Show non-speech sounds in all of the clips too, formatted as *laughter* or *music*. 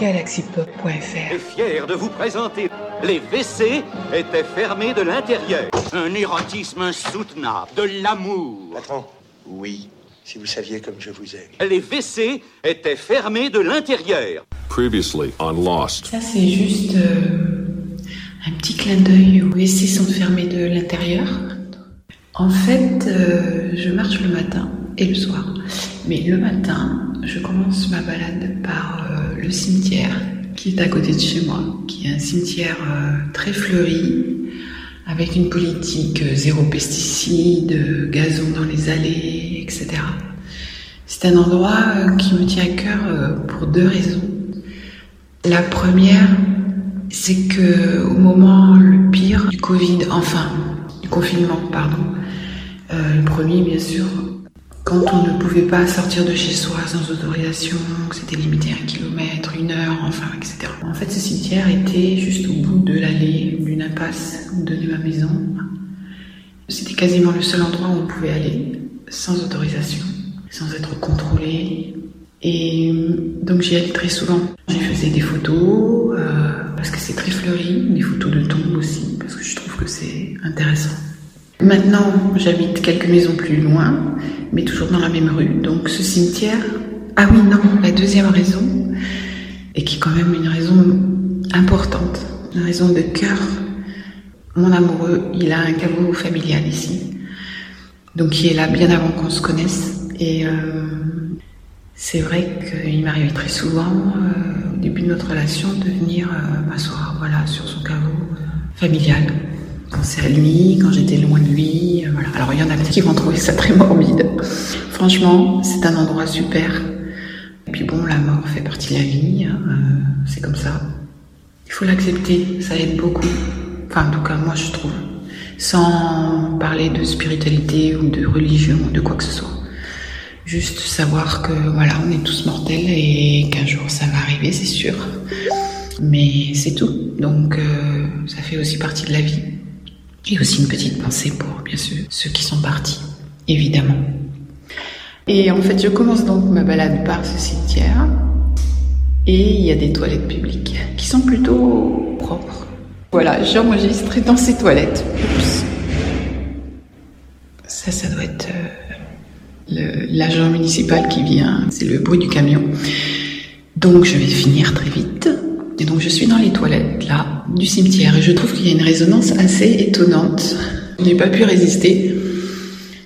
galaxypop.fr est fier de vous présenter. Les WC étaient fermés de l'intérieur. Un érotisme insoutenable, de l'amour. Patron Oui, si vous saviez comme je vous aime. Les WC étaient fermés de l'intérieur. Previously on Lost. Ça, c'est juste euh, un petit clin d'œil où les WC sont fermés de l'intérieur. En fait, euh, je marche le matin et le soir. Mais le matin, je commence ma balade par euh, cimetière qui est à côté de chez moi, qui est un cimetière euh, très fleuri, avec une politique euh, zéro pesticide, gazon dans les allées, etc. C'est un endroit euh, qui me tient à cœur euh, pour deux raisons. La première, c'est que au moment le pire du Covid, enfin du confinement, pardon, euh, le premier bien sûr, quand on ne pouvait pas sortir de chez soi sans autorisation, que c'était limité à un kilomètre, une heure, enfin, etc. En fait, ce cimetière était juste au bout de l'allée d'une impasse où donnait ma maison. C'était quasiment le seul endroit où on pouvait aller sans autorisation, sans être contrôlé. Et donc j'y allais très souvent. J'y faisais des photos, euh, parce que c'est très fleuri, des photos de tombes aussi, parce que je trouve que c'est intéressant. Maintenant, j'habite quelques maisons plus loin, mais toujours dans la même rue. Donc ce cimetière... Ah oui, non, la deuxième raison, et qui est quand même une raison importante, une raison de cœur. Mon amoureux, il a un caveau familial ici, donc il est là bien avant qu'on se connaisse. Et euh, c'est vrai qu'il m'arrivait très souvent, euh, au début de notre relation, de venir euh, m'asseoir voilà, sur son caveau familial. Quand c'est à lui, quand j'étais loin de lui, euh, voilà. Alors il y en a peut-être qui vont trouver ça très morbide. Franchement, c'est un endroit super. Et puis bon, la mort fait partie de la vie, hein, euh, c'est comme ça. Il faut l'accepter, ça aide beaucoup. Enfin, en tout cas, moi je trouve. Sans parler de spiritualité ou de religion ou de quoi que ce soit. Juste savoir que voilà, on est tous mortels et qu'un jour ça va arriver, c'est sûr. Mais c'est tout. Donc euh, ça fait aussi partie de la vie. Et aussi une petite pensée pour, bien sûr, ceux qui sont partis, évidemment. Et en fait, je commence donc ma balade par ce cimetière. Et il y a des toilettes publiques qui sont plutôt propres. Voilà, j'ai enregistré dans ces toilettes. Ça, ça doit être euh, l'agent municipal qui vient. C'est le bruit du camion. Donc, je vais finir très vite. Et donc, je suis dans les toilettes, là, du cimetière. Et je trouve qu'il y a une résonance assez étonnante. Je n'ai pas pu résister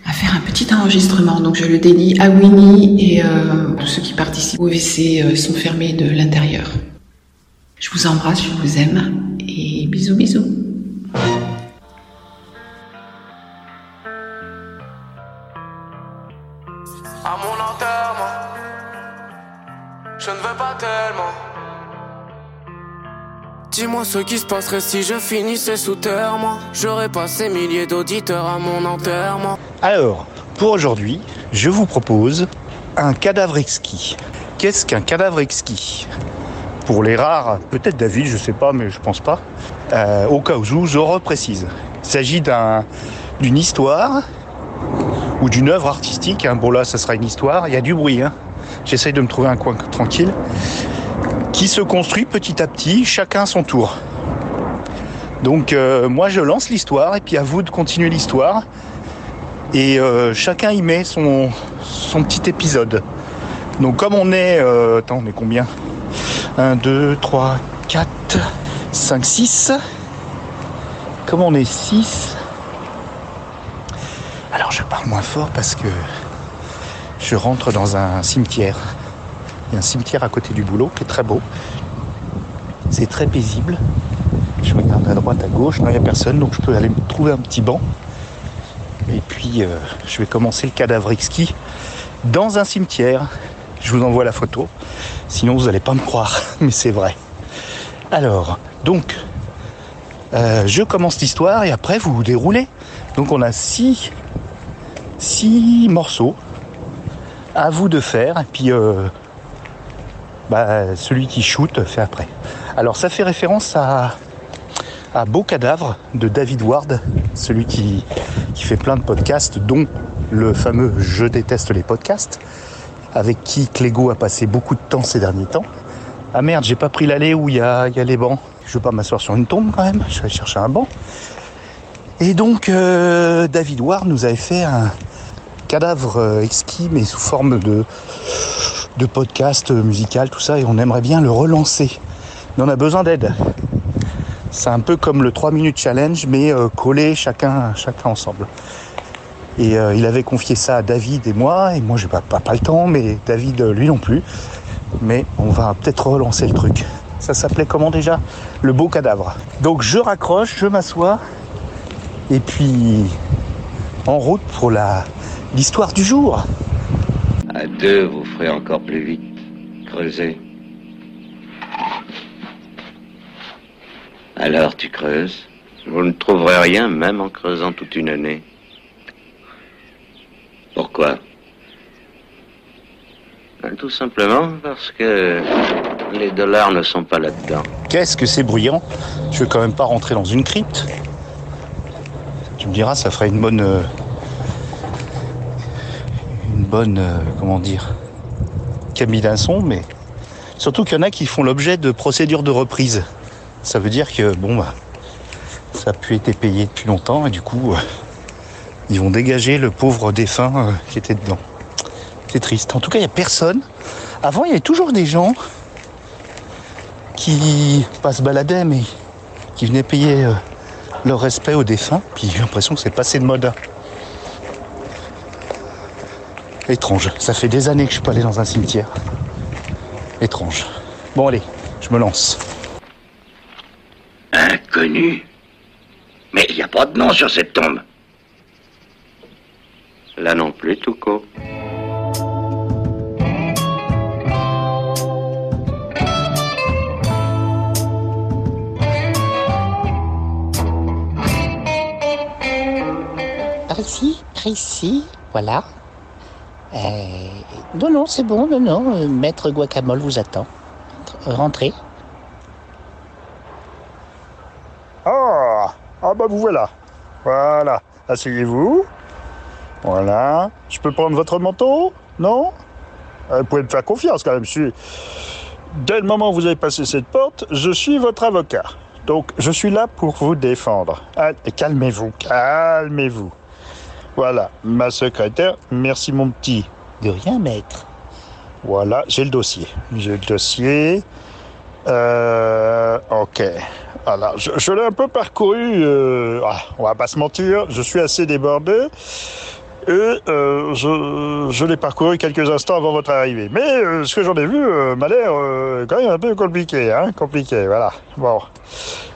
à faire un petit enregistrement. Donc, je le dédie à Winnie et euh, tous ceux qui participent au WC euh, sont fermés de l'intérieur. Je vous embrasse, je vous aime. Et bisous, bisous. Dis-moi ce qui se passerait si je finissais sous terre. J'aurais passé milliers d'auditeurs à mon enterrement. Alors, pour aujourd'hui, je vous propose un cadavre exquis. Qu'est-ce qu'un cadavre exquis? Pour les rares, peut-être David, je sais pas, mais je pense pas. Euh, au cas où, je reprécise. Il s'agit d'un- d'une histoire ou d'une œuvre artistique. hein. Bon là, ça sera une histoire. Il y a du bruit. Hein. J'essaye de me trouver un coin tranquille. Qui se construit petit à petit, chacun son tour. Donc euh, moi, je lance l'histoire et puis à vous de continuer l'histoire. Et euh, chacun y met son, son petit épisode. Donc comme on est... euh, attends, on est combien? 1, 2, 3, 4, 5, 6. Comme on est 6. Alors je parle moins fort parce que je rentre dans un cimetière. Il y a un cimetière à côté du boulot qui est très beau. C'est très paisible. Je regarde à droite, à gauche, non, il n'y a personne, donc je peux aller me trouver un petit banc. Et puis, euh, je vais commencer le cadavre exquis dans un cimetière. Je vous envoie la photo. Sinon, vous n'allez pas me croire, *laughs* mais c'est vrai. Alors, donc, euh, je commence l'histoire et après, vous vous déroulez. Donc, on a six, six morceaux à vous de faire. Et puis, euh, bah, celui qui shoot fait après. Alors, ça fait référence à, à Beau Cadavre de David Ward, celui qui, fait plein de podcasts, dont le fameux Je déteste les podcasts, avec qui Clégo a passé beaucoup de temps ces derniers temps. Ah merde, j'ai pas pris l'allée où il y a, y a les bancs. Je veux pas m'asseoir sur une tombe quand même. Je vais chercher un banc. Et donc, euh, David Ward nous avait fait un cadavre euh, exquis, mais sous forme de, de podcast musical, tout ça, et on aimerait bien le relancer. Mais on a besoin d'aide. C'est un peu comme le 3 minutes challenge, mais euh, collé chacun, chacun ensemble. Et euh, il avait confié ça à David et moi, et moi j'ai pas, pas, pas le temps, mais David lui non plus. Mais on va peut-être relancer le truc. Ça s'appelait comment déjà? Le beau cadavre. Donc je raccroche, je m'assois, et puis en route pour la l'histoire du jour. Deux, vous ferez encore plus vite. Creusez. Alors tu creuses? Vous ne trouverez rien, même en creusant toute une année. Pourquoi? Ben, Tout simplement parce que les dollars ne sont pas là-dedans. Qu'est-ce que c'est bruyant? Je vais quand même pas rentrer dans une crypte. Tu me diras, ça ferait une bonne. Bonne. euh, comment dire Camille d'un son, mais. Surtout qu'il y en a qui font l'objet de procédures de reprise. Ça veut dire que, bon, bah. Ça a pu été payé depuis longtemps et du coup. euh, ils vont dégager le pauvre défunt euh, qui était dedans. C'est triste. En tout cas, il n'y a personne. Avant, il y avait toujours des gens qui pas se baladaient, mais qui venaient payer leur respect aux défunts. Puis j'ai l'impression que c'est passé de mode. Étrange. Ça fait des années que je suis pas allé dans un cimetière. Étrange. Bon allez, je me lance. Inconnu Mais il n'y a pas de nom sur cette tombe. Là non plus, Touko. Par ici, par ici, voilà. Euh, non, non, c'est bon, non, non, euh, Maître Guacamole vous attend. Rentrez. Ah Ah bah vous voilà. Voilà. Asseyez-vous. Voilà. Je peux prendre votre manteau? Non? Euh, Vous pouvez me faire confiance quand même. Dès le moment où vous avez passé cette porte, je suis votre avocat. Donc je suis là pour vous défendre. Ah, calmez-vous, calmez-vous. Voilà, ma secrétaire, merci mon petit. De rien, maître. Voilà, j'ai le dossier. J'ai le dossier. Euh, ok. Voilà, je, je l'ai un peu parcouru. euh, ah, on va pas se mentir, je suis assez débordé. Et euh, je, je l'ai parcouru quelques instants avant votre arrivée. Mais euh, ce que j'en ai vu euh, m'a l'air quand même un peu compliqué. Hein compliqué, voilà. Bon.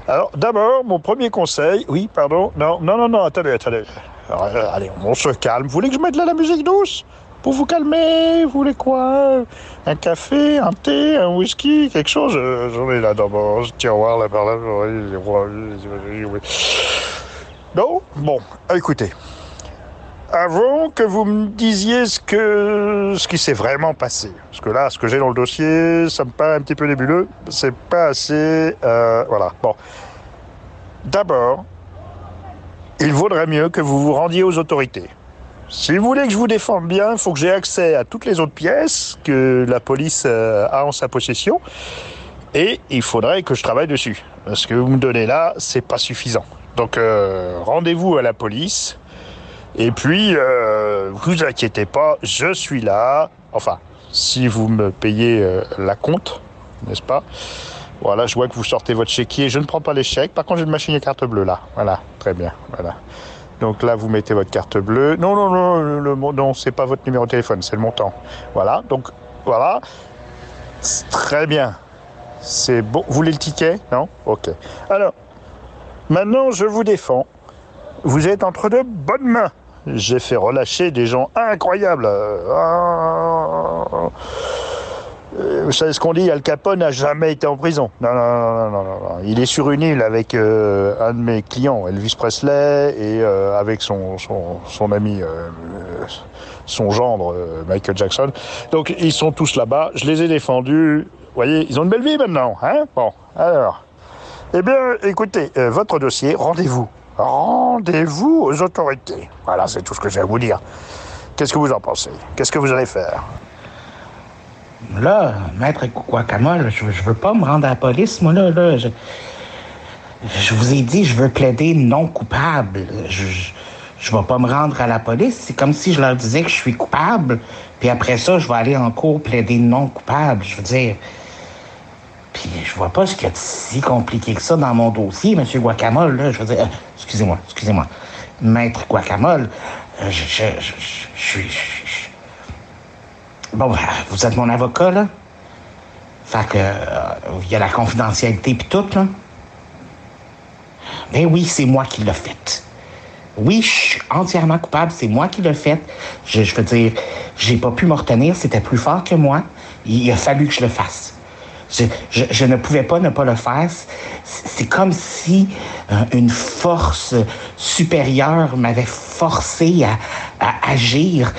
Alors, d'abord, mon premier conseil. Oui, pardon. Non, non, non, non, attendez, attendez. Euh, allez, on se calme. Vous voulez que je mette là la musique douce? Pour vous calmer Vous voulez quoi Un café, un thé, un whisky, quelque chose? Euh, J'en ai là dans mon tiroir, là, par là. Non? Bon, écoutez. Avant que vous me disiez ce que ce qui s'est vraiment passé, parce que là, ce que j'ai dans le dossier, ça me paraît un petit peu nébuleux. C'est pas assez. euh, voilà. Bon. D'abord, il vaudrait mieux que vous vous rendiez aux autorités. Si vous voulez que je vous défende bien, il faut que j'ai accès à toutes les autres pièces que la police euh, a en sa possession. Et il faudrait que je travaille dessus. Ce que vous me donnez là, c'est pas suffisant. Donc euh, rendez-vous à la police. Et puis, euh, vous inquiétez pas, je suis là. Enfin, si vous me payez la compte, n'est-ce pas? Voilà, je vois que vous sortez votre chéquier. Je ne prends pas les chèques. Par contre, j'ai une machine à carte bleue là. Voilà, très bien. Voilà. Donc là, vous mettez votre carte bleue. Non, non, non, le, le, non, c'est pas votre numéro de téléphone, c'est le montant. Voilà. Donc voilà. Très bien. C'est bon. Vous voulez le ticket? Non? Ok. Alors, maintenant, je vous défends. Vous êtes entre de bonnes mains. J'ai fait relâcher des gens incroyables. Ah, Vous savez ce qu'on dit Al Capone n'a jamais été en prison. Non, non, non, non, non. Il est sur une île avec euh, un de mes clients, Elvis Presley, et euh, avec son, son, ami, euh, son gendre, Michael Jackson. Donc, ils sont tous là-bas. Je les ai défendus. Vous voyez, ils ont une belle vie maintenant. Hein? Bon, alors. Eh bien, écoutez, votre dossier, rendez-vous. Rendez-vous aux autorités. Voilà, c'est tout ce que j'ai à vous dire. Qu'est-ce que vous en pensez? Qu'est-ce que vous allez faire? Là, maître Guacamole, je, je veux pas me rendre à la police, moi, là. là je, vous ai dit, je veux plaider non coupable. Je, je, vais pas me rendre à la police. C'est comme si je leur disais que je suis coupable, puis après ça, je vais aller en cours plaider non coupable. Je veux dire. Puis je vois pas ce qu'il y a de si compliqué que ça dans mon dossier, Monsieur Guacamole. Là. Je veux dire, euh, excusez-moi, excusez-moi, maître Guacamole. euh, je suis. Bon, euh, vous êtes mon avocat, là? Fait que, euh, il y a la confidentialité puis tout, là. Ben oui, c'est moi qui l'ai fait. Oui, je suis entièrement coupable, c'est moi qui l'ai fait. Je, je veux dire, j'ai pas pu me retenir, c'était plus fort que moi. Il a fallu que je le fasse. Je, ne pouvais pas ne pas le faire. C'est- comme si euh, une force supérieure m'avait forcé à, agir,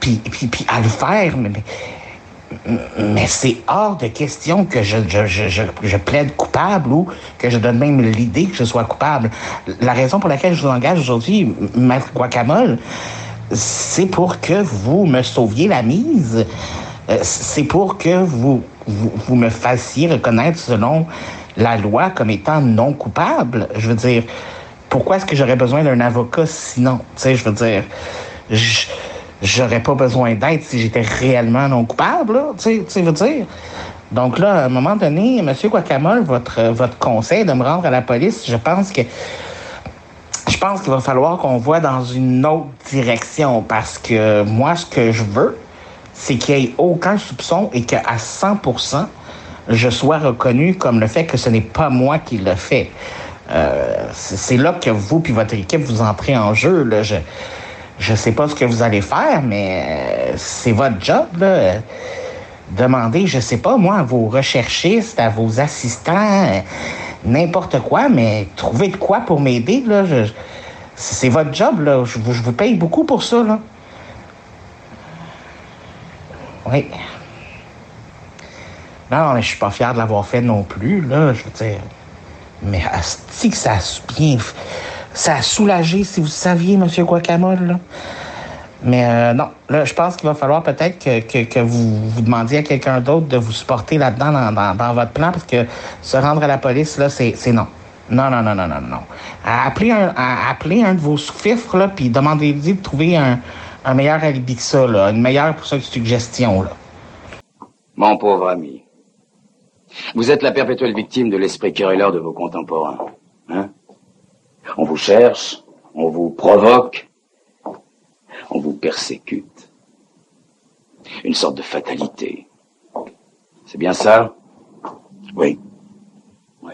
puis, à le faire. Mais, c'est hors de question que je, je, je, plaide coupable ou que je donne même l'idée que je sois coupable. La raison pour laquelle je vous engage aujourd'hui, Maître Guacamole, c'est pour que vous me sauviez la mise. Euh, C'est pour que vous, vous, me fassiez reconnaître selon la loi comme étant non coupable. Je veux dire, pourquoi est-ce que j'aurais besoin d'un avocat sinon? Tu sais, je veux dire, j'aurais pas besoin d'aide si j'étais réellement non coupable. Tu sais, tu veux dire. Donc là, à un moment donné, M. Guacamole, votre, votre conseil de me rendre à la police, je pense que je pense qu'il va falloir qu'on voit dans une autre direction parce que moi, ce que je veux, c'est qu'il n'y ait aucun soupçon et qu'à 100%, je sois reconnu comme le fait que ce n'est pas moi qui l'ai fait. Euh, c'est là que vous puis votre équipe vous entrez en jeu. Je je sais pas ce que vous allez faire, mais euh, c'est votre job. Là. Demandez, je sais pas moi, à vos recherchistes, à vos assistants, euh, n'importe quoi, mais trouvez de quoi pour m'aider. C'est votre job. Je, vous, paye beaucoup pour ça. Oui. Non, mais je suis pas fier de l'avoir fait non plus, là, je veux dire. Mais asti que ça a bien... Ça a soulagé, si vous saviez, Monsieur Guacamole, là. Mais euh, non, là, je pense qu'il va falloir peut-être que, que, vous, demandiez à quelqu'un d'autre de vous supporter là-dedans dans, dans, votre plan, parce que se rendre à la police, là, c'est non. Non, non, non, non, non, non. À appeler un, à appeler un de vos sous-fifres, là, puis demandez-lui de trouver un, un meilleur alibi que ça, là, une meilleure pour cette suggestion, là. Mon pauvre ami, vous êtes la perpétuelle victime de l'esprit querelleur de vos contemporains. Hein? On vous cherche, on vous provoque, on vous persécute. Une sorte de fatalité. C'est bien ça? Oui. Oui.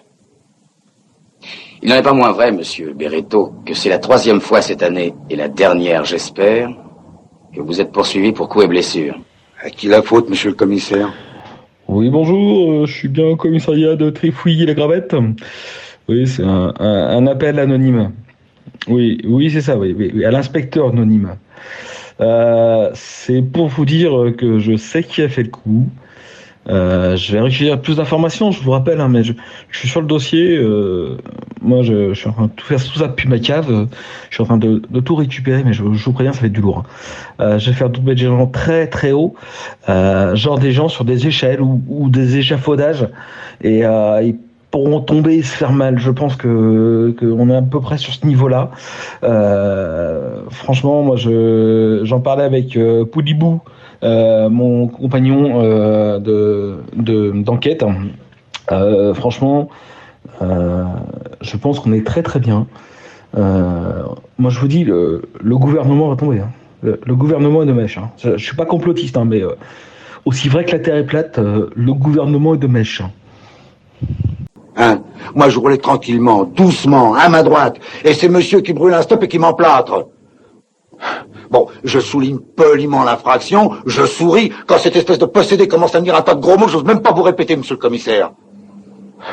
Il n'en est pas moins vrai, monsieur Beretto, que c'est la troisième fois cette année, et la dernière, j'espère, que vous êtes poursuivi pour coups et blessures. À qui la faute, monsieur le commissaire? Oui, bonjour, euh, je suis bien au commissariat de Trifouilly-la-Gravette. Oui, c'est un, un- un appel anonyme. Oui, oui, c'est ça, oui, oui, oui, à l'inspecteur anonyme. Euh, c'est pour vous dire que je sais qui a fait le coup. Euh, je vais recueillir plus d'informations, je vous rappelle, hein, mais je, suis sur le dossier. euh, moi, je, suis en train de tout faire tout ça ma cave. Je suis en train de, tout récupérer, mais je, vous préviens, ça va être du lourd. hein. Euh, je vais faire des gens très très haut, genre des gens sur des échelles ou, des échafaudages, et ils pourront tomber et se faire mal. Je pense que qu'on est à peu près sur ce niveau-là. Franchement, moi, je j'en parlais avec Poulibou, euh, mon compagnon euh, de de- d'enquête. Euh, franchement, euh, je pense qu'on est très très bien. Euh, moi, je vous dis, le, le gouvernement va tomber. hein. Le, gouvernement est de mèche. hein. Je, je suis pas complotiste, hein, mais euh, aussi vrai que la Terre est plate, euh, le gouvernement est de mèche. hein. Hein Moi, je roulais tranquillement, doucement, à ma droite. Et c'est monsieur qui brûle un stop et qui m'emplâtre. Je souligne poliment l'infraction, je souris quand cette espèce de possédé commence à me dire un tas de gros mots, j'ose même pas vous répéter, monsieur le commissaire.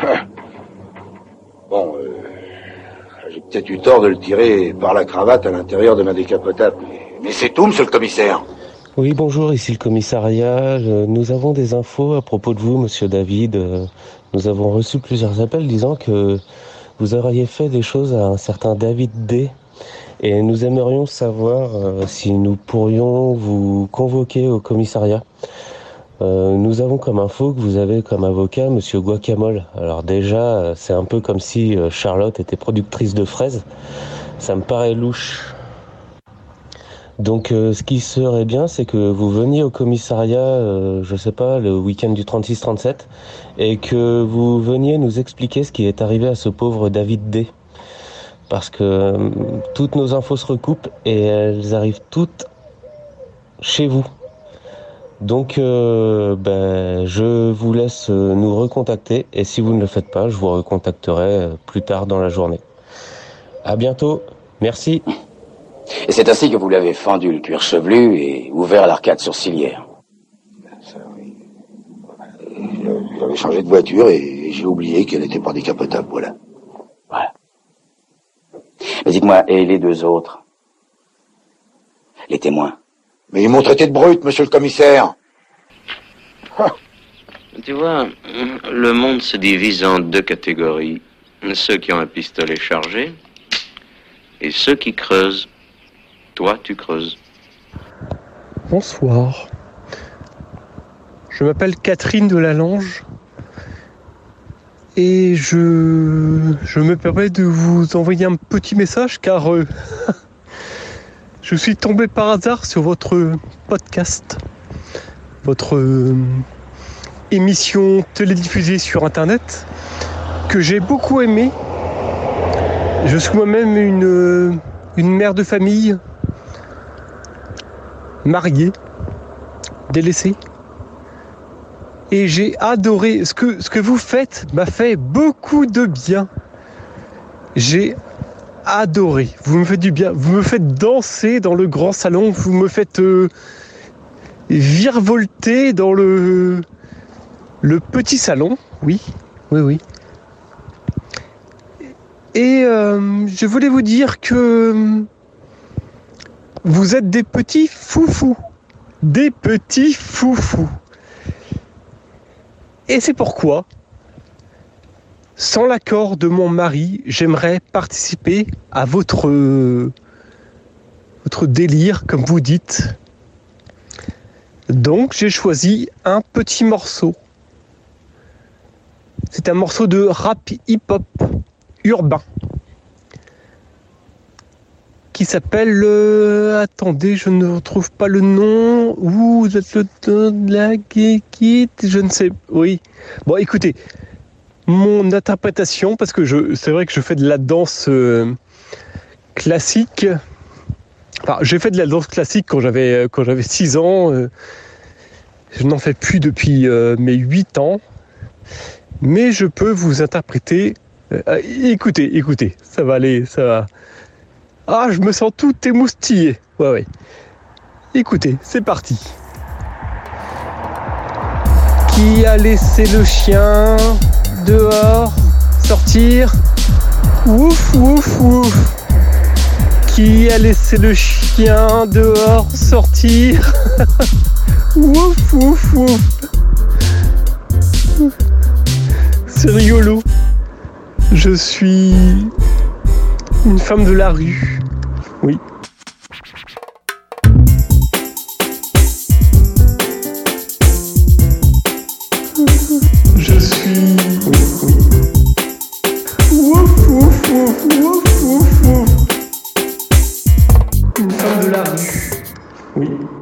*laughs* Bon, euh, j'ai peut-être eu tort de le tirer par la cravate à l'intérieur de ma décapotable. Mais, mais c'est tout, monsieur le commissaire. Oui, bonjour, ici le commissariat. Nous avons des infos à propos de vous, monsieur David. Euh, Nous avons reçu plusieurs appels disant que vous auriez fait des choses à un certain David D. Et nous aimerions savoir euh, si nous pourrions vous convoquer au commissariat. Euh, nous avons comme info que vous avez comme avocat Monsieur Guacamole. Alors déjà, euh, c'est un peu comme si euh, Charlotte était productrice de fraises. Ça me paraît louche. Donc ce qui serait bien, c'est que vous veniez au commissariat, je sais pas, le week-end du 36-37, et que vous veniez nous expliquer ce qui est arrivé à ce pauvre David D. Parce que toutes nos infos se recoupent et elles arrivent toutes chez vous. Donc, euh, ben, je vous laisse euh, nous recontacter et si vous ne le faites pas, je vous recontacterai euh, plus tard dans la journée. À bientôt. Merci. Et c'est ainsi que vous l'avez fendu le cuir chevelu et ouvert l'arcade sourcilière. J'avais changé de voiture et j'ai oublié qu'elle n'était pas décapotable. Voilà. Mais dites-moi, et les deux autres? Les témoins mais ils m'ont traité de brute, monsieur le commissaire. Tu vois, le monde se divise en deux catégories. Ceux qui ont un pistolet chargé et ceux qui creusent. Toi, tu creuses. Bonsoir. Je m'appelle Catherine de Delalonge et je, me permets de vous envoyer un petit message car euh, *laughs* Je suis tombé par hasard sur votre podcast, votre euh, émission télédiffusée sur Internet, que j'ai beaucoup aimé. Je suis moi-même une, euh, une mère de famille, mariée, délaissée. Et j'ai adoré ce que, ce que vous faites m'a fait beaucoup de bien. J'ai adoré. Vous me faites du bien. Vous me faites danser dans le grand salon. Vous me faites euh, virevolter dans le, le petit salon. Oui, oui, oui. Et euh, je voulais vous dire que vous êtes des petits foufous. Des petits foufous. Et c'est pourquoi sans l'accord de mon mari, j'aimerais participer à votre, délire, comme vous dites. Donc j'ai choisi un petit morceau. C'est un morceau de rap hip-hop urbain qui s'appelle euh, attendez je ne retrouve pas le nom vous êtes le de la je ne sais oui bon écoutez mon interprétation, parce que je, c'est vrai que je fais de la danse euh, classique. J'ai fait de la danse classique quand j'avais, euh, quand j'avais 6 ans. Euh, je n'en fais plus depuis mes 8 ans. Mais je peux vous interpréter. écoutez, écoutez, ça va aller, ça va. Ah, je me sens tout émoustillé. Ouais, ouais. Écoutez, c'est parti. Qui a laissé le chien dehors, sortir? Ouf, ouf, ouf. Qui a laissé le chien dehors, sortir? *laughs* ouf, ouf, ouf. C'est rigolo. Je suis une femme de la rue. Oui.